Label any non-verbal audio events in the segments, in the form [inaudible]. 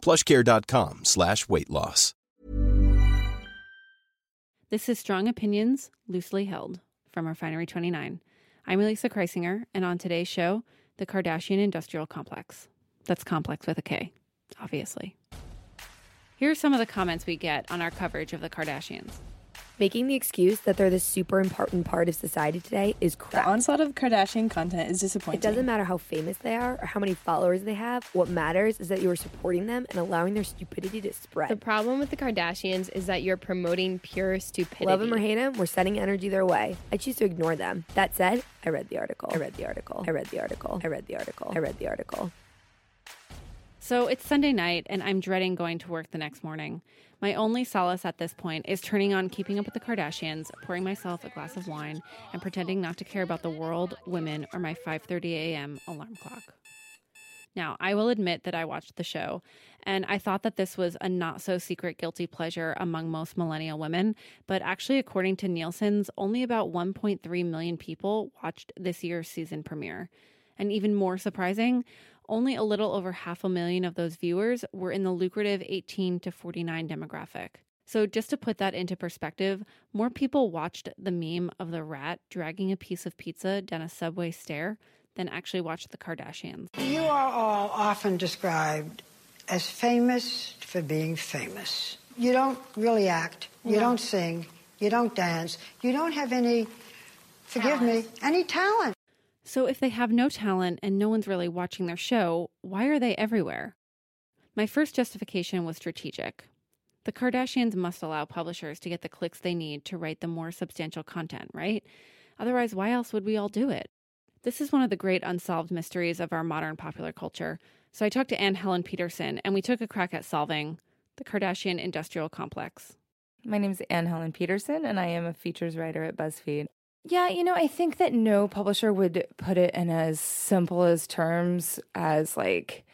plushcare.com slash weight loss. This is Strong Opinions, Loosely Held from Refinery 29. I'm Elisa Kreisinger, and on today's show, the Kardashian Industrial Complex. That's complex with a K, obviously. Here are some of the comments we get on our coverage of the Kardashians. Making the excuse that they're the super important part of society today is crap. The onslaught of Kardashian content is disappointing. It doesn't matter how famous they are or how many followers they have. What matters is that you are supporting them and allowing their stupidity to spread. The problem with the Kardashians is that you're promoting pure stupidity. Love them or hate them, we're sending energy their way. I choose to ignore them. That said, I read the article. I read the article. I read the article. I read the article. I read the article. So it's Sunday night, and I'm dreading going to work the next morning. My only solace at this point is turning on Keeping Up with the Kardashians, pouring myself a glass of wine, and pretending not to care about the world, women, or my 5:30 a.m. alarm clock. Now, I will admit that I watched the show, and I thought that this was a not so secret guilty pleasure among most millennial women, but actually, according to Nielsen's, only about 1.3 million people watched this year's season premiere. And even more surprising, only a little over half a million of those viewers were in the lucrative 18 to 49 demographic. So, just to put that into perspective, more people watched the meme of the rat dragging a piece of pizza down a subway stair than actually watched the Kardashians. You are all often described as famous for being famous. You don't really act, you No. don't sing, you don't dance, you don't have any, forgive me, any talent. So, if they have no talent and no one's really watching their show, why are they everywhere? My first justification was strategic. The Kardashians must allow publishers to get the clicks they need to write the more substantial content, right? Otherwise, why else would we all do it? This is one of the great unsolved mysteries of our modern popular culture. So I talked to Anne Helen Petersen and we took a crack at solving the Kardashian industrial complex. My name is Anne Helen Petersen, and I am a features writer at BuzzFeed. Yeah, you know, I think that no publisher would put it in as simple as terms as like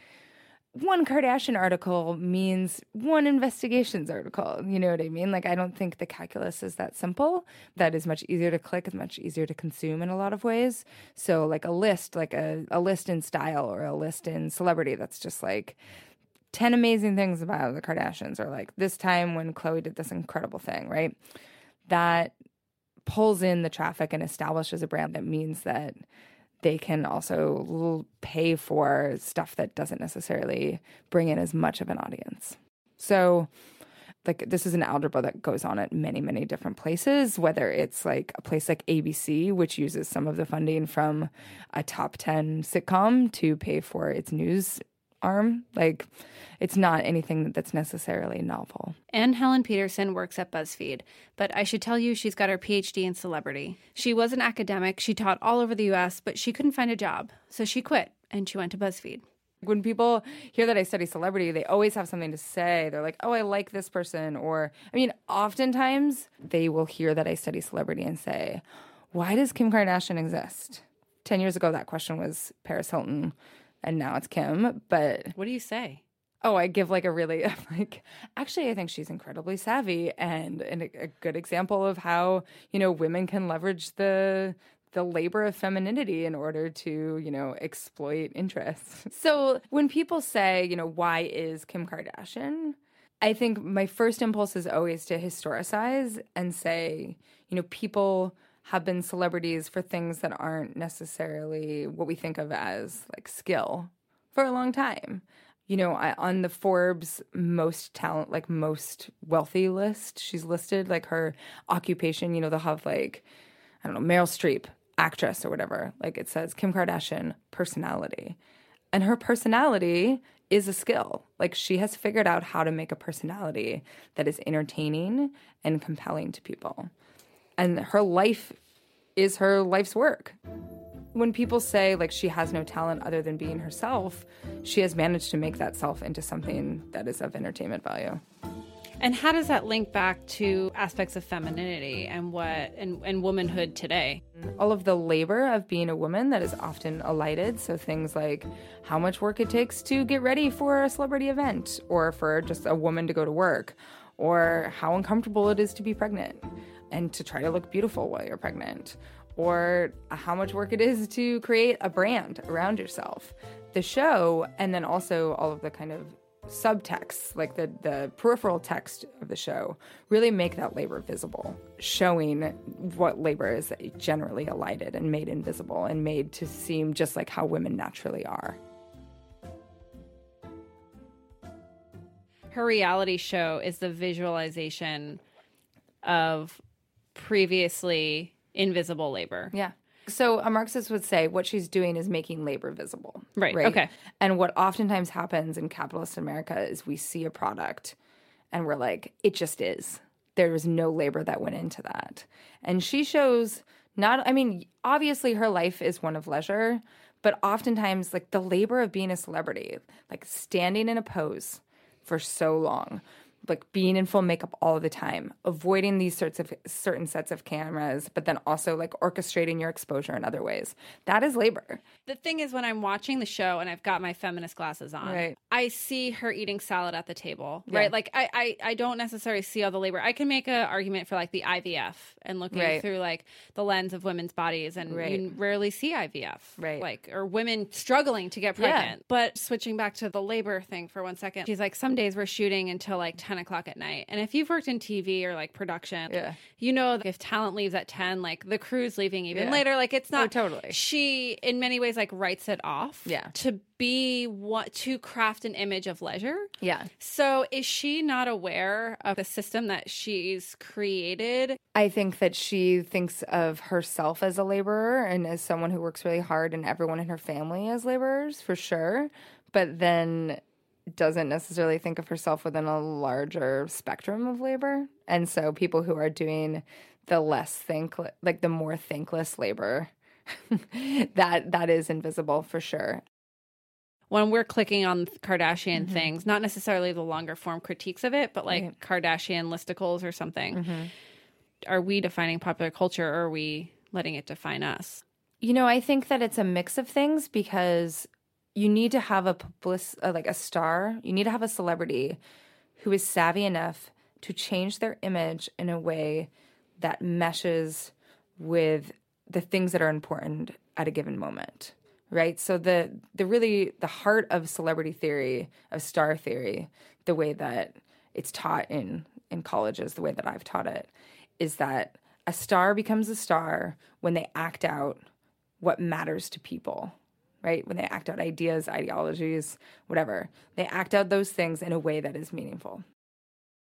one Kardashian article means one investigations article. You know what I mean? Like, I don't think the calculus is that simple. That is much easier to click, much easier to consume in a lot of ways. So, like a list, like a, a list in style or a list in celebrity, that's just like 10 amazing things about the Kardashians, or like this time when Khloe did this incredible thing, right? That pulls in the traffic and establishes a brand that means that they can also pay for stuff that doesn't necessarily bring in as much of an audience. So, like, this is an algebra that goes on at many, many different places, whether it's like a place like ABC, which uses some of the funding from a top 10 sitcom to pay for its news arm. Like, it's not anything that's necessarily novel. Anne Helen Petersen works at BuzzFeed, but I should tell you she's got her PhD in celebrity. She was an academic, she taught all over the US, but she couldn't find a job. So she quit and she went to BuzzFeed. When people hear that I study celebrity, they always have something to say. They're like, oh, I like this person. Or, I mean, oftentimes they will hear that I study celebrity and say, why does Kim Kardashian exist? 10 years ago, that question was Paris Hilton, and now it's Kim. But What do you say? Oh, I give like a really [laughs] like actually I think she's incredibly savvy and, and a, good example of how, you know, women can leverage the the labor of femininity in order to, you know, exploit interests. [laughs] So when people say, you know, why is Kim Kardashian? I think my first impulse is always to historicize and say, you know, people have been celebrities for things that aren't necessarily what we think of as like skill for a long time you know, I, on the Forbes most talent, like most wealthy list, she's listed like her occupation. You know, they'll have like, I don't know, Meryl Streep, actress or whatever. Like it says Kim Kardashian, personality. And her personality is a skill. Like she has figured out how to make a personality that is entertaining and compelling to people. And her life is her life's work when people say like she has no talent other than being herself, she has managed to make that self into something that is of entertainment value. And how does that link back to aspects of femininity and what and, and womanhood today? All of the labor of being a woman that is often elided. So things like how much work it takes to get ready for a celebrity event or for just a woman to go to work, or how uncomfortable it is to be pregnant and to try to look beautiful while you're pregnant, or how much work it is to create a brand around yourself. The show, and then also all of the kind of subtext, like the, the peripheral text of the show, really make that labor visible, showing what labor is generally elided and made invisible and made to seem just like how women naturally are. Her reality show is the visualization of previously invisible labor. Yeah. So a Marxist would say what she's doing is making labor visible. Right. right. Okay. And what oftentimes happens in capitalist America is we see a product and we're like, it just is. There was no labor that went into that. And she shows not, I mean, obviously her life is one of leisure, but oftentimes, like the labor of being a celebrity, like standing in a pose for so long, like being in full makeup all the time, avoiding these sorts of certain sets of cameras, but then also like orchestrating your exposure in other ways. That is labor. The thing is, when I'm watching the show and I've got my feminist glasses on, Right. I see her eating salad at the table, Yeah. right? Like I, I, I don't necessarily see all the labor. I can make an argument for like the IVF and looking Right. through like the lens of women's bodies, and Right. you rarely see IVF, Right. Like or women struggling to get Yeah. pregnant. But switching back to the labor thing for one second, she's like, some days we're shooting until like ten o'clock at night, and if you've worked in TV or like production, Yeah. you know that if talent leaves at ten, like the crew's leaving even Yeah. later. Like it's Oh, not totally. she in many ways like writes it off Yeah. to be what to craft an image of leisure Yeah. so is she not aware of the system that she's created I think that she thinks of herself as a laborer and as someone who works really hard and everyone in her family as laborers for sure, but then doesn't necessarily think of herself within a larger spectrum of labor. And so people who are doing the less think like the more thankless labor [laughs] that that is invisible for sure. when we're clicking on kardashian mm-hmm. things not necessarily the longer form critiques of it but like Right. kardashian listicles or something mm-hmm. are we defining popular culture or are we letting it define us You know, I think that it's a mix of things because you need to have a public, uh, like a star, you need to have a celebrity who is savvy enough to change their image in a way that meshes with the things that are important at a given moment. Right? So the the really the heart of celebrity theory, of star theory, the way that it's taught in in colleges, the way that I've taught it, is that a star becomes a star when they act out what matters to people, right? When they act out ideas, ideologies, whatever. They act out those things in a way that is meaningful.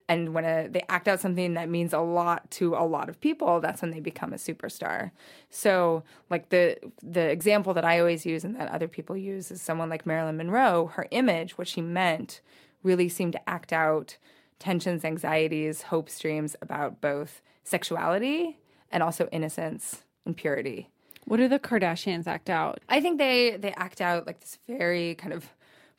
And when a, they act out something that means a lot to a lot of people, that's when they become a superstar. So, like the the example that I always use and that other people use is someone like Marilyn Monroe. Her image, what she meant, really seemed to act out tensions, anxieties, hopes, dreams about both sexuality and also innocence and purity. What do the kardashians act out? I think they they act out like this very kind of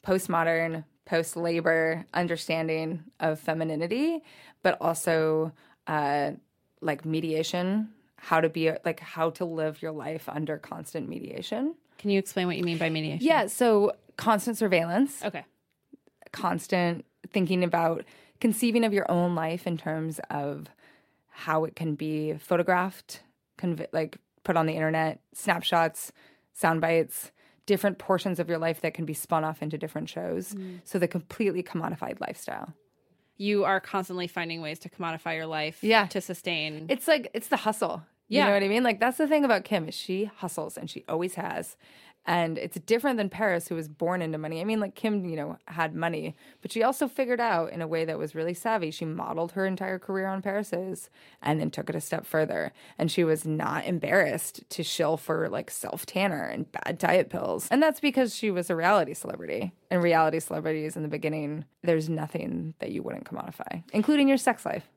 postmodern, post labor understanding of femininity, but also uh, like mediation, how to be like how to live your life under constant mediation. can you explain what you mean by mediation? Yeah, so constant surveillance, okay. Constant thinking about conceiving of your own life in terms of how it can be photographed, conv- like put on the internet, snapshots, sound bites, different portions of your life that can be spun off into different shows. Mm. So the completely commodified lifestyle. you are constantly finding ways to commodify your life Yeah. to sustain It's like it's the hustle. You Yeah. know what I mean? Like that's the thing about Kim is she hustles and she always has. And it's different than Paris, who was born into money. I mean, like Kim, you know, had money, but she also figured out in a way that was really savvy. She modeled her entire career on Paris's and then took it a step further. And she was not embarrassed to shill for like self tanner and bad diet pills. And that's because she was a reality celebrity. And reality celebrities in the beginning, there's nothing that you wouldn't commodify, including your sex life.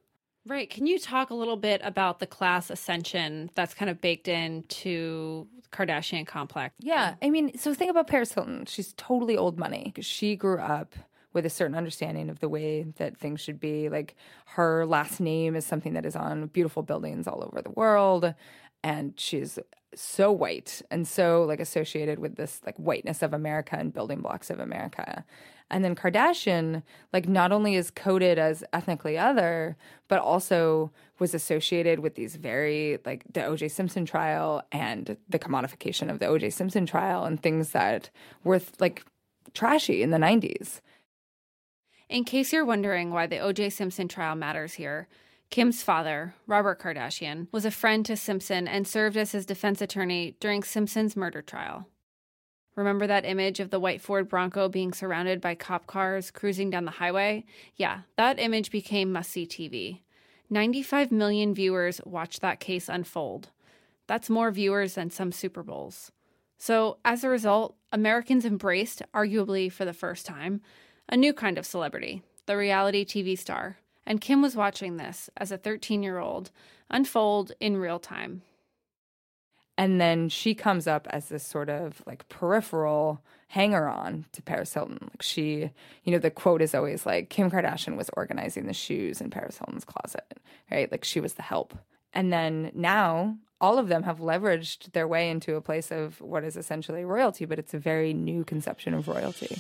Right. Can you talk a little bit about the class ascension that's kind of baked into Kardashian complex? Yeah, I mean, so think about Paris Hilton. She's totally old money. She grew up with a certain understanding of the way that things should be. Like her last name is something that is on beautiful buildings all over the world. And she's so white and so like associated with this like whiteness of America and building blocks of America. And then Kardashian, like, not only is coded as ethnically other, but also was associated with these very, like, the OJ Simpson trial and the commodification of the OJ Simpson trial and things that were, like, trashy in the 90s. In case you're wondering why the OJ Simpson trial matters here, Kim's father, Robert Kardashian, was a friend to Simpson and served as his defense attorney during Simpson's murder trial. Remember that image of the white Ford Bronco being surrounded by cop cars cruising down the highway? Yeah, that image became must see TV. 95 million viewers watched that case unfold. That's more viewers than some Super Bowls. So, as a result, Americans embraced, arguably for the first time, a new kind of celebrity, the reality TV star. And Kim was watching this as a 13 year old unfold in real time. And then she comes up as this sort of like peripheral hanger on to Paris Hilton. Like she, you know, the quote is always like Kim Kardashian was organizing the shoes in Paris Hilton's closet, right? Like she was the help. And then now all of them have leveraged their way into a place of what is essentially royalty, but it's a very new conception of royalty.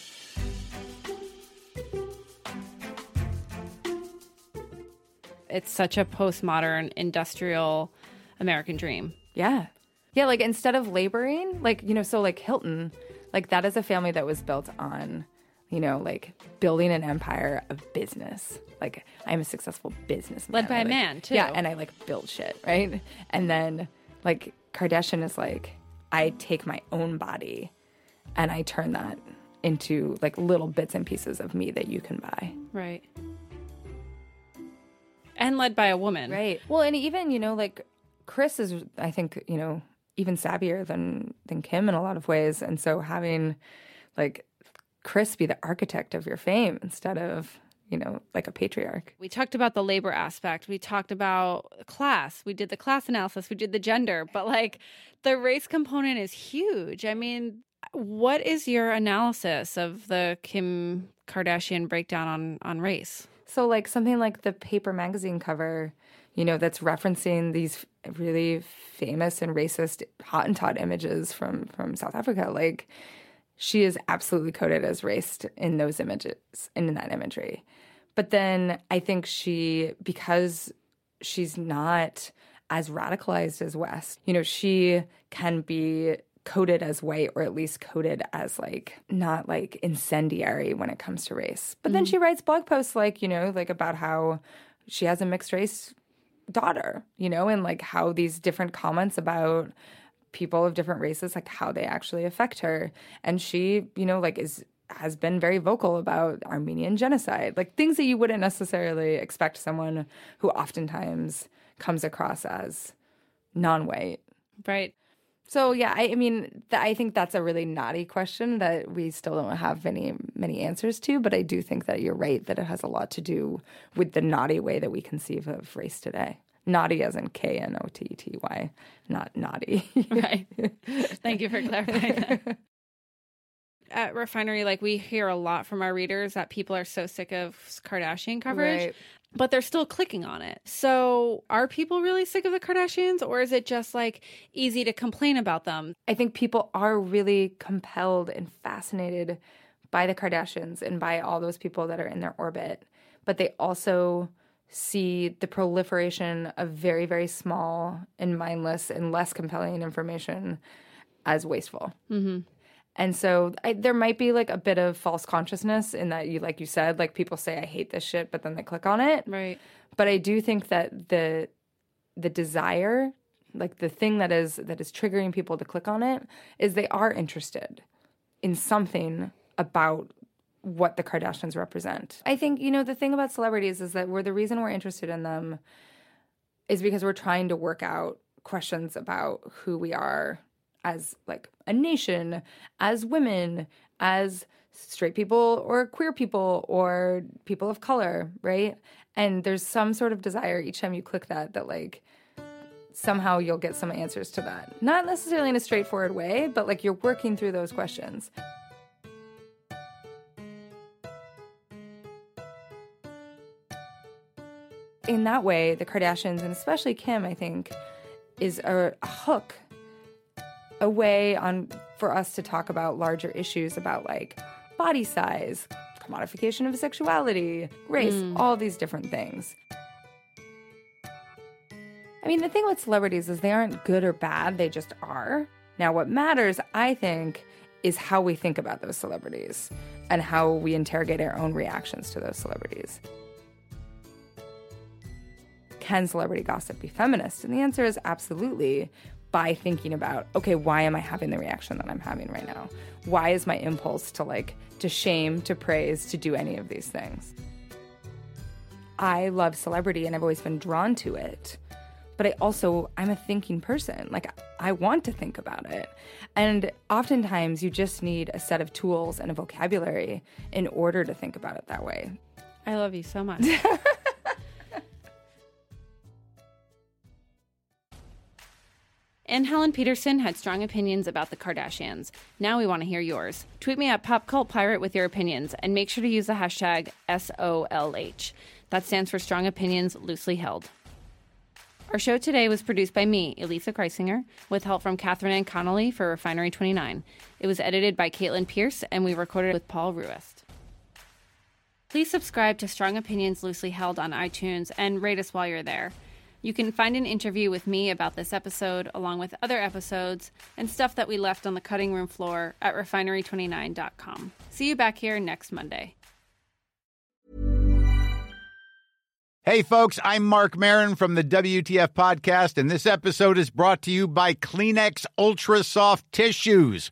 It's such a postmodern industrial American dream. Yeah. Yeah, like instead of laboring, like, you know, so like Hilton, like that is a family that was built on, you know, like building an empire of business. Like I'm a successful business Led by a like, man, too. Yeah, and I like build shit, right? And then like Kardashian is like, I take my own body and I turn that into like little bits and pieces of me that you can buy. Right. And led by a woman. Right. Well, and even, you know, like Kris is, I think, you know, even savvier than than Kim in a lot of ways. And so having like Kris be the architect of your fame instead of you know, like a patriarch. We talked about the labor aspect. We talked about class. We did the class analysis. We did the gender, but like the race component is huge. I mean, what is your analysis of the Kim Kardashian breakdown on on race? So like something like the paper magazine cover you know, that's referencing these really famous and racist Hottentot images from from South Africa. Like she is absolutely coded as racist in those images and in that imagery. But then I think she because she's not as radicalized as West, you know, she can be coded as white or at least coded as like not like incendiary when it comes to race. But mm-hmm. then she writes blog posts like, you know, like about how she has a mixed race daughter, you know, and like how these different comments about people of different races, like how they actually affect her. And she, you know, like is has been very vocal about Armenian genocide, like things that you wouldn't necessarily expect someone who oftentimes comes across as non-white. Right. So yeah, I, I mean, th- I think that's a really knotty question that we still don't have many many answers to. But I do think that you're right that it has a lot to do with the knotty way that we conceive of race today. Knotty as in K N O T T Y, not naughty. [laughs] right. [laughs] Thank you for clarifying that. [laughs] At Refinery, like we hear a lot from our readers that people are so sick of Kardashian coverage. Right but they're still clicking on it. So, are people really sick of the Kardashians or is it just like easy to complain about them? I think people are really compelled and fascinated by the Kardashians and by all those people that are in their orbit, but they also see the proliferation of very, very small and mindless and less compelling information as wasteful. Mm-hmm. And so I, there might be like a bit of false consciousness in that you, like you said, like people say, I hate this shit, but then they click on it. Right. But I do think that the, the desire, like the thing that is, that is triggering people to click on it is they are interested in something about what the Kardashians represent. I think, you know, the thing about celebrities is that we're the reason we're interested in them is because we're trying to work out questions about who we are as like a nation, as women, as straight people or queer people or people of color, right? And there's some sort of desire each time you click that that like somehow you'll get some answers to that. Not necessarily in a straightforward way, but like you're working through those questions. In that way, the Kardashians and especially Kim, I think, is a hook a way on for us to talk about larger issues about like body size, commodification of sexuality, race, mm. all these different things. I mean, the thing with celebrities is they aren't good or bad, they just are. Now, what matters, I think, is how we think about those celebrities and how we interrogate our own reactions to those celebrities. Can celebrity gossip be feminist? And the answer is absolutely by thinking about, okay, why am I having the reaction that I'm having right now? Why is my impulse to like, to shame, to praise, to do any of these things? I love celebrity and I've always been drawn to it but I also I'm a thinking person. Like I want to think about it. And oftentimes you just need a set of tools and a vocabulary in order to think about it that way. I love you so much. [laughs] Anne Helen Petersen had strong opinions about the Kardashians. Now we want to hear yours. Tweet me at PopCultPirate with your opinions and make sure to use the hashtag SOLH. That stands for Strong Opinions Loosely Held. Our show today was produced by me, Elisa Kreisinger, with help from Catherine Ann Connolly for Refinery 29. It was edited by Caitlin Pierce, and we recorded with Paul Ruist. Please subscribe to Strong Opinions Loosely Held on iTunes and rate us while you're there. You can find an interview with me about this episode, along with other episodes and stuff that we left on the cutting room floor at refinery29.com. See you back here next Monday. Hey, folks, I'm Marc Maron from the WTF Podcast, and this episode is brought to you by Kleenex Ultra Soft Tissues